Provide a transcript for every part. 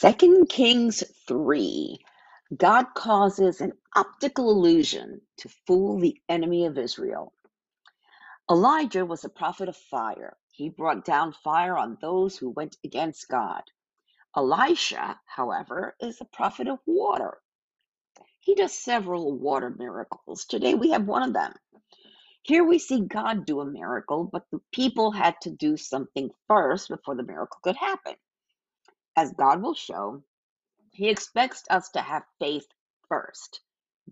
Second Kings 3. God causes an optical illusion to fool the enemy of Israel. Elijah was a prophet of fire. He brought down fire on those who went against God. Elisha, however, is a prophet of water. He does several water miracles. Today we have one of them. Here we see God do a miracle, but the people had to do something first before the miracle could happen. As God will show, He expects us to have faith first.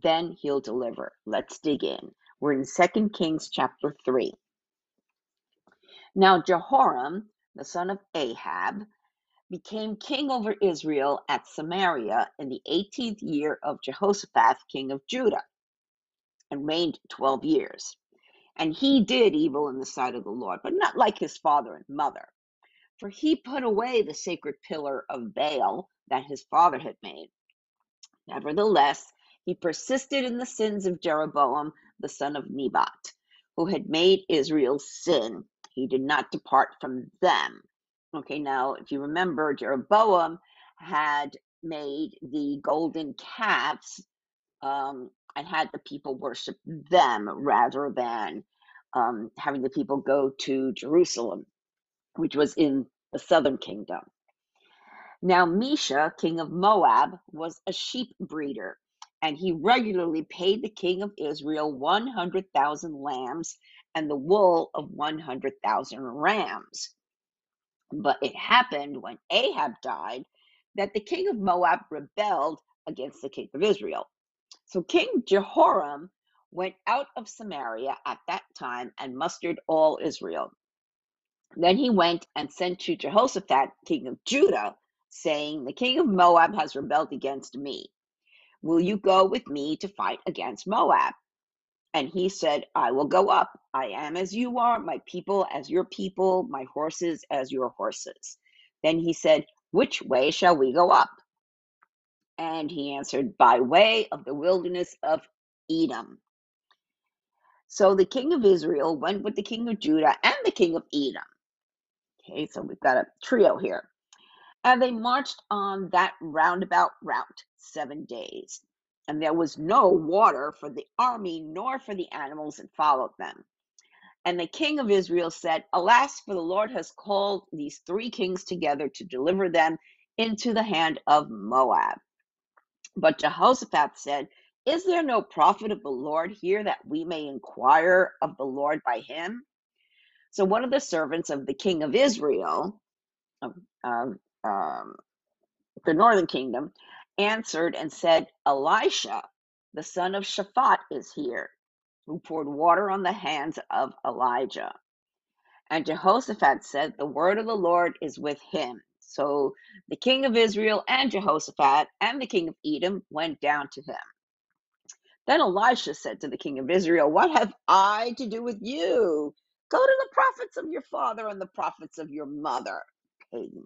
Then He'll deliver. Let's dig in. We're in 2 Kings chapter 3. Now Jehoram, the son of Ahab, became king over Israel at Samaria in the 18th year of Jehoshaphat, king of Judah, and reigned 12 years. And he did evil in the sight of the Lord, but not like his father and mother. For he put away the sacred pillar of Baal that his father had made. Nevertheless, he persisted in the sins of Jeroboam, the son of Nebat, who had made Israel sin. He did not depart from them. Okay, now, if you remember, Jeroboam had made the golden calves um, and had the people worship them rather than um, having the people go to Jerusalem which was in the southern kingdom. Now, Mesha, king of Moab, was a sheep breeder, and he regularly paid the king of Israel 100,000 lambs and the wool of 100,000 rams. But it happened when Ahab died that the king of Moab rebelled against the king of Israel. So King Jehoram went out of Samaria at that time and mustered all Israel. Then he went and sent to Jehoshaphat, king of Judah, saying, The king of Moab has rebelled against me. Will you go with me to fight against Moab? And he said, I will go up. I am as you are, my people as your people, my horses as your horses. Then he said, Which way shall we go up? And he answered, By way of the wilderness of Edom. So the king of Israel went with the king of Judah and the king of Edom. Okay, so we've got a trio here. And they marched on that roundabout route seven days. And there was no water for the army nor for the animals that followed them. And the king of Israel said, Alas, for the Lord has called these three kings together to deliver them into the hand of Moab. But Jehoshaphat said, Is there no prophet of the Lord here that we may inquire of the Lord by him? So one of the servants of the king of Israel, of, of um, the northern kingdom, answered and said, Elisha, the son of Shaphat, is here, who poured water on the hands of Elijah. And Jehoshaphat said, The word of the Lord is with him. So the king of Israel and Jehoshaphat and the king of Edom went down to him. Then Elisha said to the king of Israel, What have I to do with you? Go to the prophets of your father and the prophets of your mother. Pagan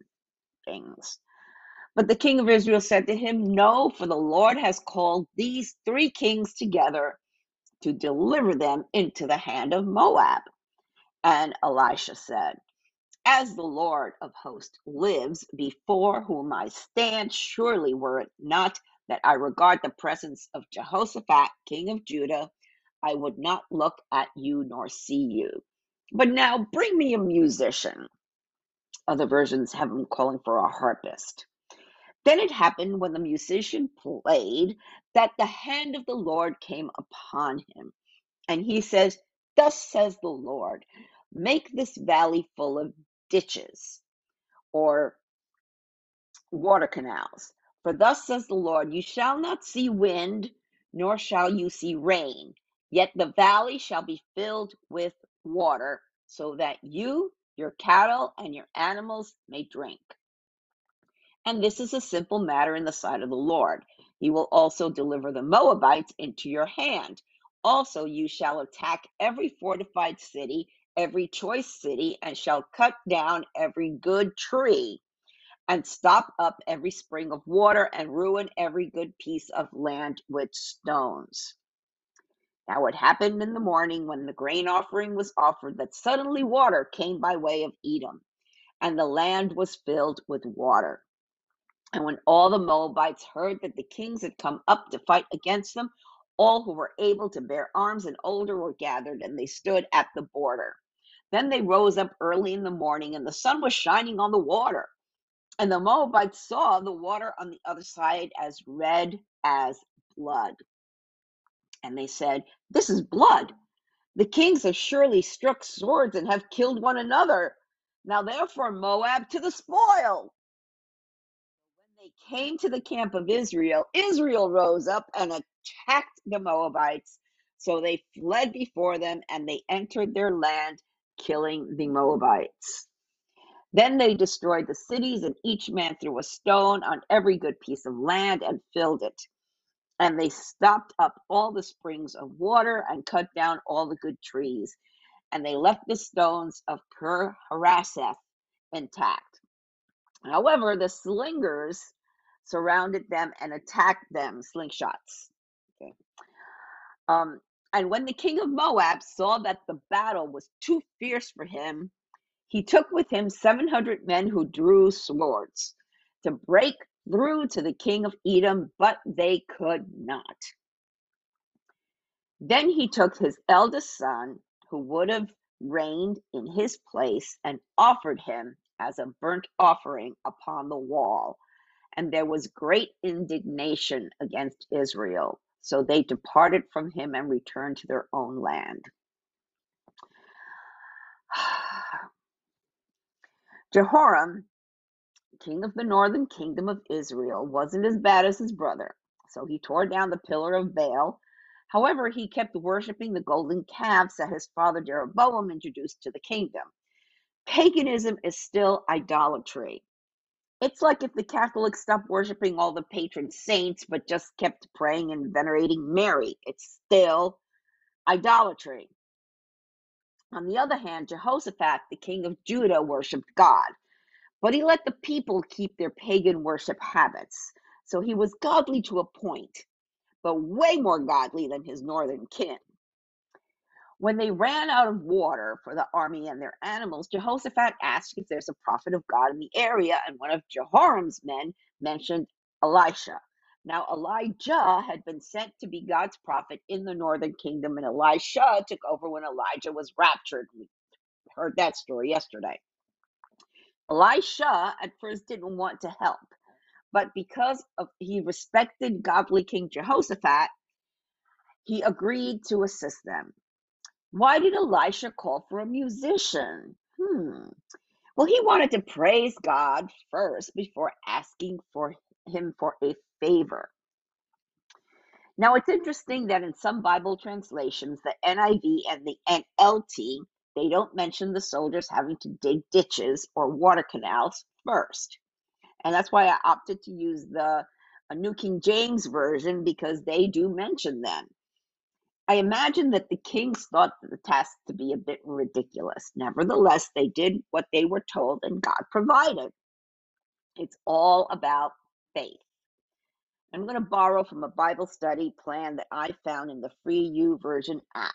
things. But the king of Israel said to him, No, for the Lord has called these three kings together to deliver them into the hand of Moab. And Elisha said, As the Lord of hosts lives, before whom I stand, surely were it not that I regard the presence of Jehoshaphat, king of Judah, I would not look at you nor see you. But now bring me a musician. Other versions have him calling for a harpist. Then it happened when the musician played that the hand of the Lord came upon him. And he says, Thus says the Lord, make this valley full of ditches or water canals. For thus says the Lord, You shall not see wind, nor shall you see rain, yet the valley shall be filled with water, so that you, your cattle, and your animals may drink. And this is a simple matter in the sight of the Lord. He will also deliver the Moabites into your hand. Also, you shall attack every fortified city, every choice city, and shall cut down every good tree, and stop up every spring of water, and ruin every good piece of land with stones. Now it happened in the morning when the grain offering was offered that suddenly water came by way of Edom, and the land was filled with water. And when all the Moabites heard that the kings had come up to fight against them, all who were able to bear arms and older were gathered, and they stood at the border. Then they rose up early in the morning, and the sun was shining on the water. And the Moabites saw the water on the other side as red as blood. And they said, This is blood. The kings have surely struck swords and have killed one another. Now, therefore, Moab to the spoil When they came to the camp of Israel, Israel rose up and attacked the Moabites. So they fled before them and they entered their land, killing the Moabites. Then they destroyed the cities, and each man threw a stone on every good piece of land and filled it. And they stopped up all the springs of water and cut down all the good trees. And they left the stones of Kir Haraseth intact. However, the slingers surrounded them and attacked them, slingshots. Okay. Um, and when the king of Moab saw that the battle was too fierce for him, he took with him 700 men who drew swords to break through to the king of Edom, but they could not. Then he took his eldest son, who would have reigned in his place, and offered him as a burnt offering upon the wall. And there was great indignation against Israel. So they departed from him and returned to their own land. Jehoram, king of the northern kingdom of Israel, wasn't as bad as his brother. So he tore down the pillar of Baal. However, he kept worshiping the golden calves that his father Jeroboam introduced to the kingdom. Paganism is still idolatry. It's like if the Catholics stopped worshiping all the patron saints but just kept praying and venerating Mary. It's still idolatry. On the other hand, Jehoshaphat, the king of Judah, worshiped God, but he let the people keep their pagan worship habits. So he was godly to a point, but way more godly than his northern kin. When they ran out of water for the army and their animals, Jehoshaphat asked if there's a prophet of God in the area, and one of Jehoram's men mentioned Elisha. Now, Elijah had been sent to be God's prophet in the northern kingdom, and Elisha took over when Elijah was raptured. We heard that story yesterday. Elisha at first didn't want to help, but because of, he respected godly King Jehoshaphat, he agreed to assist them. Why did Elisha call for a musician? Hmm. Well, he wanted to praise God first before asking for him for a favor. Now, it's interesting that in some Bible translations, the NIV and the NLT, they don't mention the soldiers having to dig ditches or water canals first. And that's why I opted to use the uh, New King James Version because they do mention them. I imagine that the kings thought the task to be a bit ridiculous. Nevertheless, they did what they were told and God provided. It's all about faith. I'm going to borrow from a Bible study plan that I found in the free YouVersion app.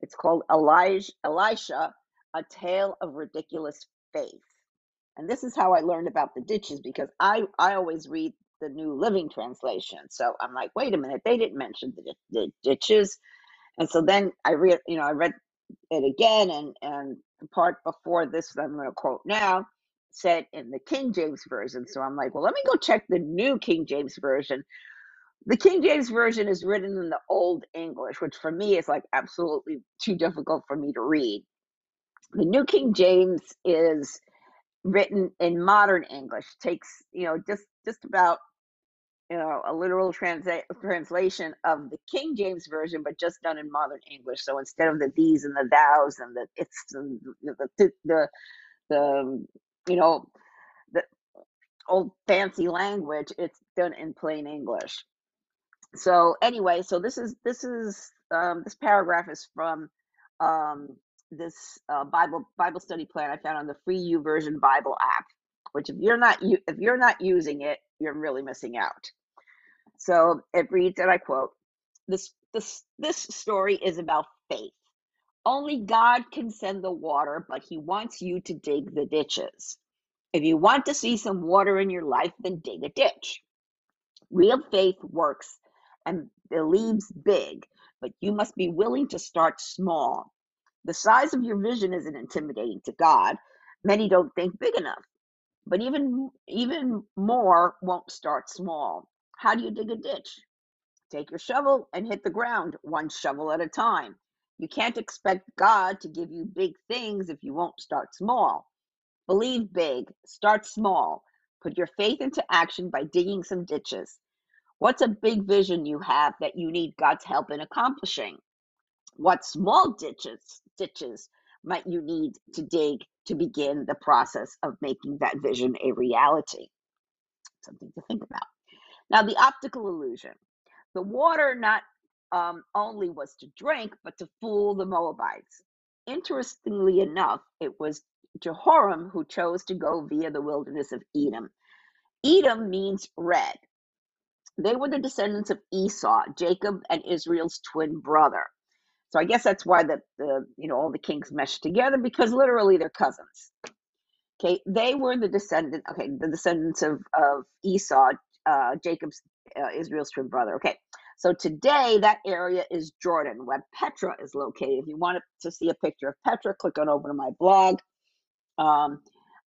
It's called Elijah, Elisha, A Tale of Ridiculous Faith. And this is how I learned about the ditches because I, I always read the New Living Translation. So I'm like, wait a minute, they didn't mention the, the ditches. And so then I read, you know, I read it again, and and the part before this that I'm going to quote now said in the King James version. So I'm like, well, let me go check the New King James version. The King James version is written in the Old English, which for me is like absolutely too difficult for me to read. The New King James is written in modern English. Takes you know just just about you know a literal transa- translation of the King James version, but just done in modern English. So instead of the these and the thous and the it's the the the, the, the you know the old fancy language, it's done in plain English. So anyway, so this is this is um, this paragraph is from um, this uh, Bible Bible study plan I found on the free YouVersion Bible app. Which if you're not you if you're not using it, you're really missing out. So it reads, and I quote, this, this, this story is about faith. Only God can send the water, but He wants you to dig the ditches. If you want to see some water in your life, then dig a ditch. Real faith works and believes big, but you must be willing to start small. The size of your vision isn't intimidating to God. Many don't think big enough, but even even more won't start small. How do you dig a ditch? Take your shovel and hit the ground one shovel at a time. You can't expect God to give you big things if you won't start small. Believe big, start small. Put your faith into action by digging some ditches. What's a big vision you have that you need God's help in accomplishing? What small ditches ditches might you need to dig to begin the process of making that vision a reality? Something to think about. Now, the optical illusion. The water not um, only was to drink, but to fool the Moabites. Interestingly enough, it was Jehoram who chose to go via the wilderness of Edom. Edom means red. They were the descendants of Esau, Jacob and Israel's twin brother. So I guess that's why the, the you know all the kings meshed together because literally they're cousins. Okay, they were the descendant. Okay, the descendants of of Esau, uh, Jacob's uh, Israel's twin brother. Okay, so today that area is Jordan, where Petra is located. If you wanted to see a picture of Petra, click on over to my blog. Um,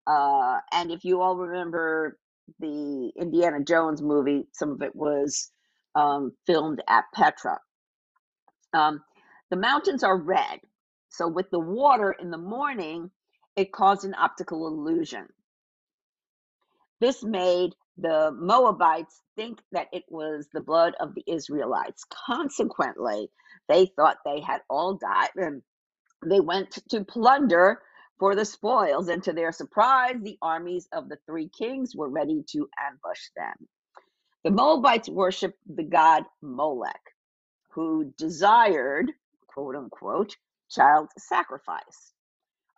uh, and if you all remember the Indiana Jones movie, some of it was um, filmed at Petra. Um, the mountains are red, so with the water in the morning, it caused an optical illusion. This made the Moabites think that it was the blood of the Israelites. Consequently, they thought they had all died and they went to plunder for the spoils. And to their surprise, the armies of the three kings were ready to ambush them. The Moabites worshiped the god Molech, who desired, quote unquote, child sacrifice.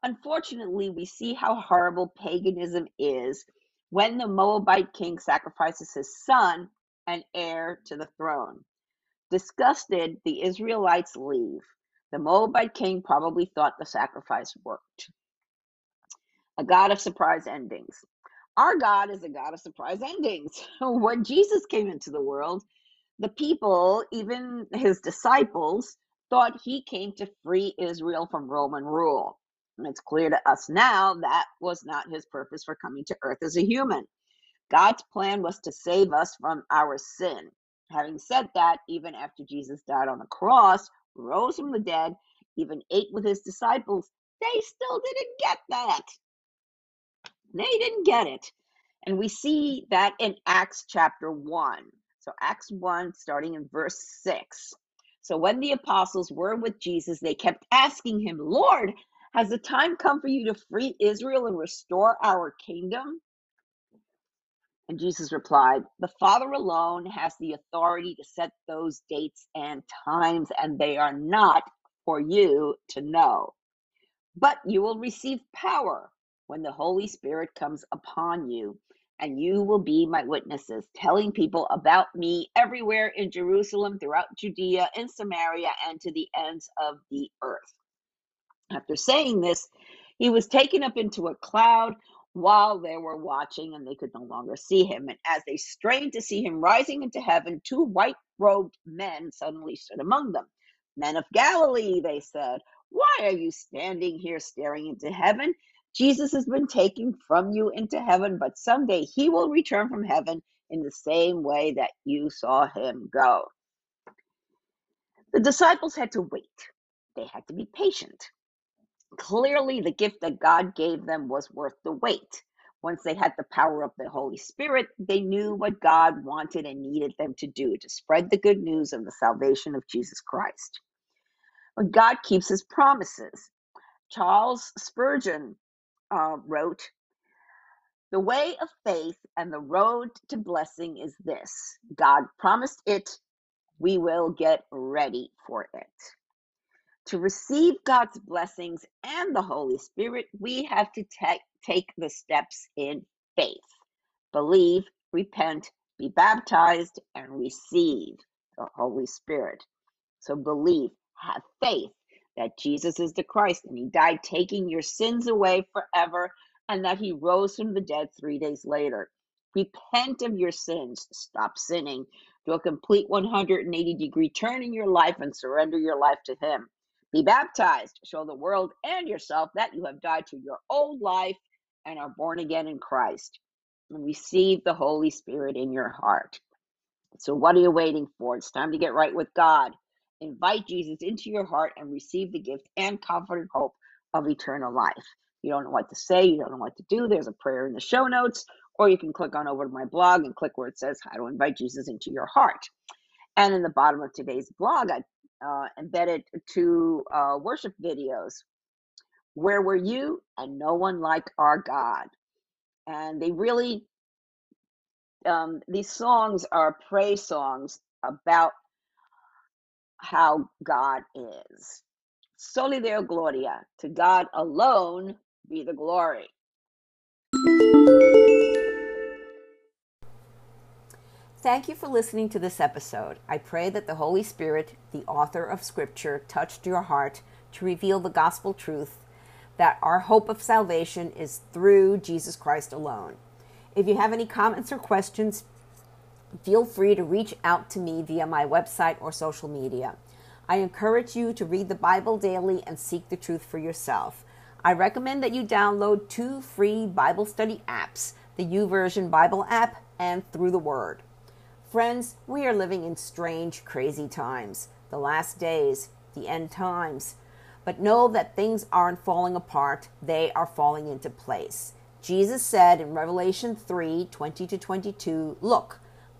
Unfortunately, we see how horrible paganism is when the Moabite king sacrifices his son and heir to the throne. Disgusted, the Israelites leave. The Moabite king probably thought the sacrifice worked. A God of surprise endings. Our God is a God of surprise endings. when Jesus came into the world, the people, even his disciples, thought he came to free Israel from Roman rule. And it's clear to us now that was not his purpose for coming to earth as a human. God's plan was to save us from our sin. Having said that, even after Jesus died on the cross, rose from the dead, even ate with his disciples, they still didn't get that. They didn't get it. And we see that in Acts chapter 1. So, Acts 1, starting in verse 6. So, when the apostles were with Jesus, they kept asking him, Lord, has the time come for you to free Israel and restore our kingdom? And Jesus replied, The Father alone has the authority to set those dates and times, and they are not for you to know. But you will receive power when the Holy Spirit comes upon you, and you will be my witnesses, telling people about me everywhere in Jerusalem, throughout Judea, in Samaria, and to the ends of the earth. After saying this, he was taken up into a cloud while they were watching, and they could no longer see him. And as they strained to see him rising into heaven, two white robed men suddenly stood among them. Men of Galilee, they said, why are you standing here staring into heaven? Jesus has been taken from you into heaven, but someday he will return from heaven in the same way that you saw him go. The disciples had to wait, they had to be patient. Clearly, the gift that God gave them was worth the wait. Once they had the power of the Holy Spirit, they knew what God wanted and needed them to do to spread the good news of the salvation of Jesus Christ. But God keeps his promises. Charles Spurgeon uh, wrote, The way of faith and the road to blessing is this God promised it, we will get ready for it. To receive God's blessings and the Holy Spirit, we have to take, take the steps in faith believe, repent, be baptized, and receive the Holy Spirit. So believe, have faith that Jesus is the Christ and he died taking your sins away forever and that he rose from the dead three days later. Repent of your sins, stop sinning, do a complete 180 degree turn in your life and surrender your life to him. Be baptized. Show the world and yourself that you have died to your old life and are born again in Christ. And receive the Holy Spirit in your heart. So, what are you waiting for? It's time to get right with God. Invite Jesus into your heart and receive the gift and confident hope of eternal life. You don't know what to say, you don't know what to do. There's a prayer in the show notes, or you can click on over to my blog and click where it says how to invite Jesus into your heart. And in the bottom of today's blog, I uh, embedded two uh, worship videos. Where were you? And no one like our God. And they really, um, these songs are praise songs about how God is. Soli Deo Gloria. To God alone be the glory. Thank you for listening to this episode. I pray that the Holy Spirit, the author of Scripture, touched your heart to reveal the gospel truth that our hope of salvation is through Jesus Christ alone. If you have any comments or questions, feel free to reach out to me via my website or social media. I encourage you to read the Bible daily and seek the truth for yourself. I recommend that you download two free Bible study apps the YouVersion Bible app and Through the Word. Friends, we are living in strange, crazy times, the last days, the end times. But know that things aren't falling apart, they are falling into place. Jesus said in Revelation 3 20 to 22, Look,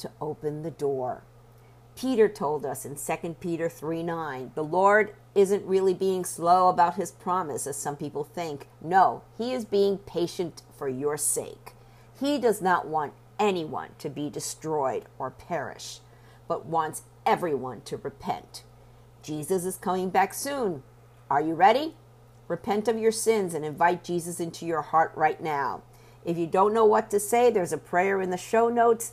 to open the door. Peter told us in 2 Peter 3 9, the Lord isn't really being slow about his promise, as some people think. No, he is being patient for your sake. He does not want anyone to be destroyed or perish but wants everyone to repent. Jesus is coming back soon. Are you ready? Repent of your sins and invite Jesus into your heart right now. If you don't know what to say, there's a prayer in the show notes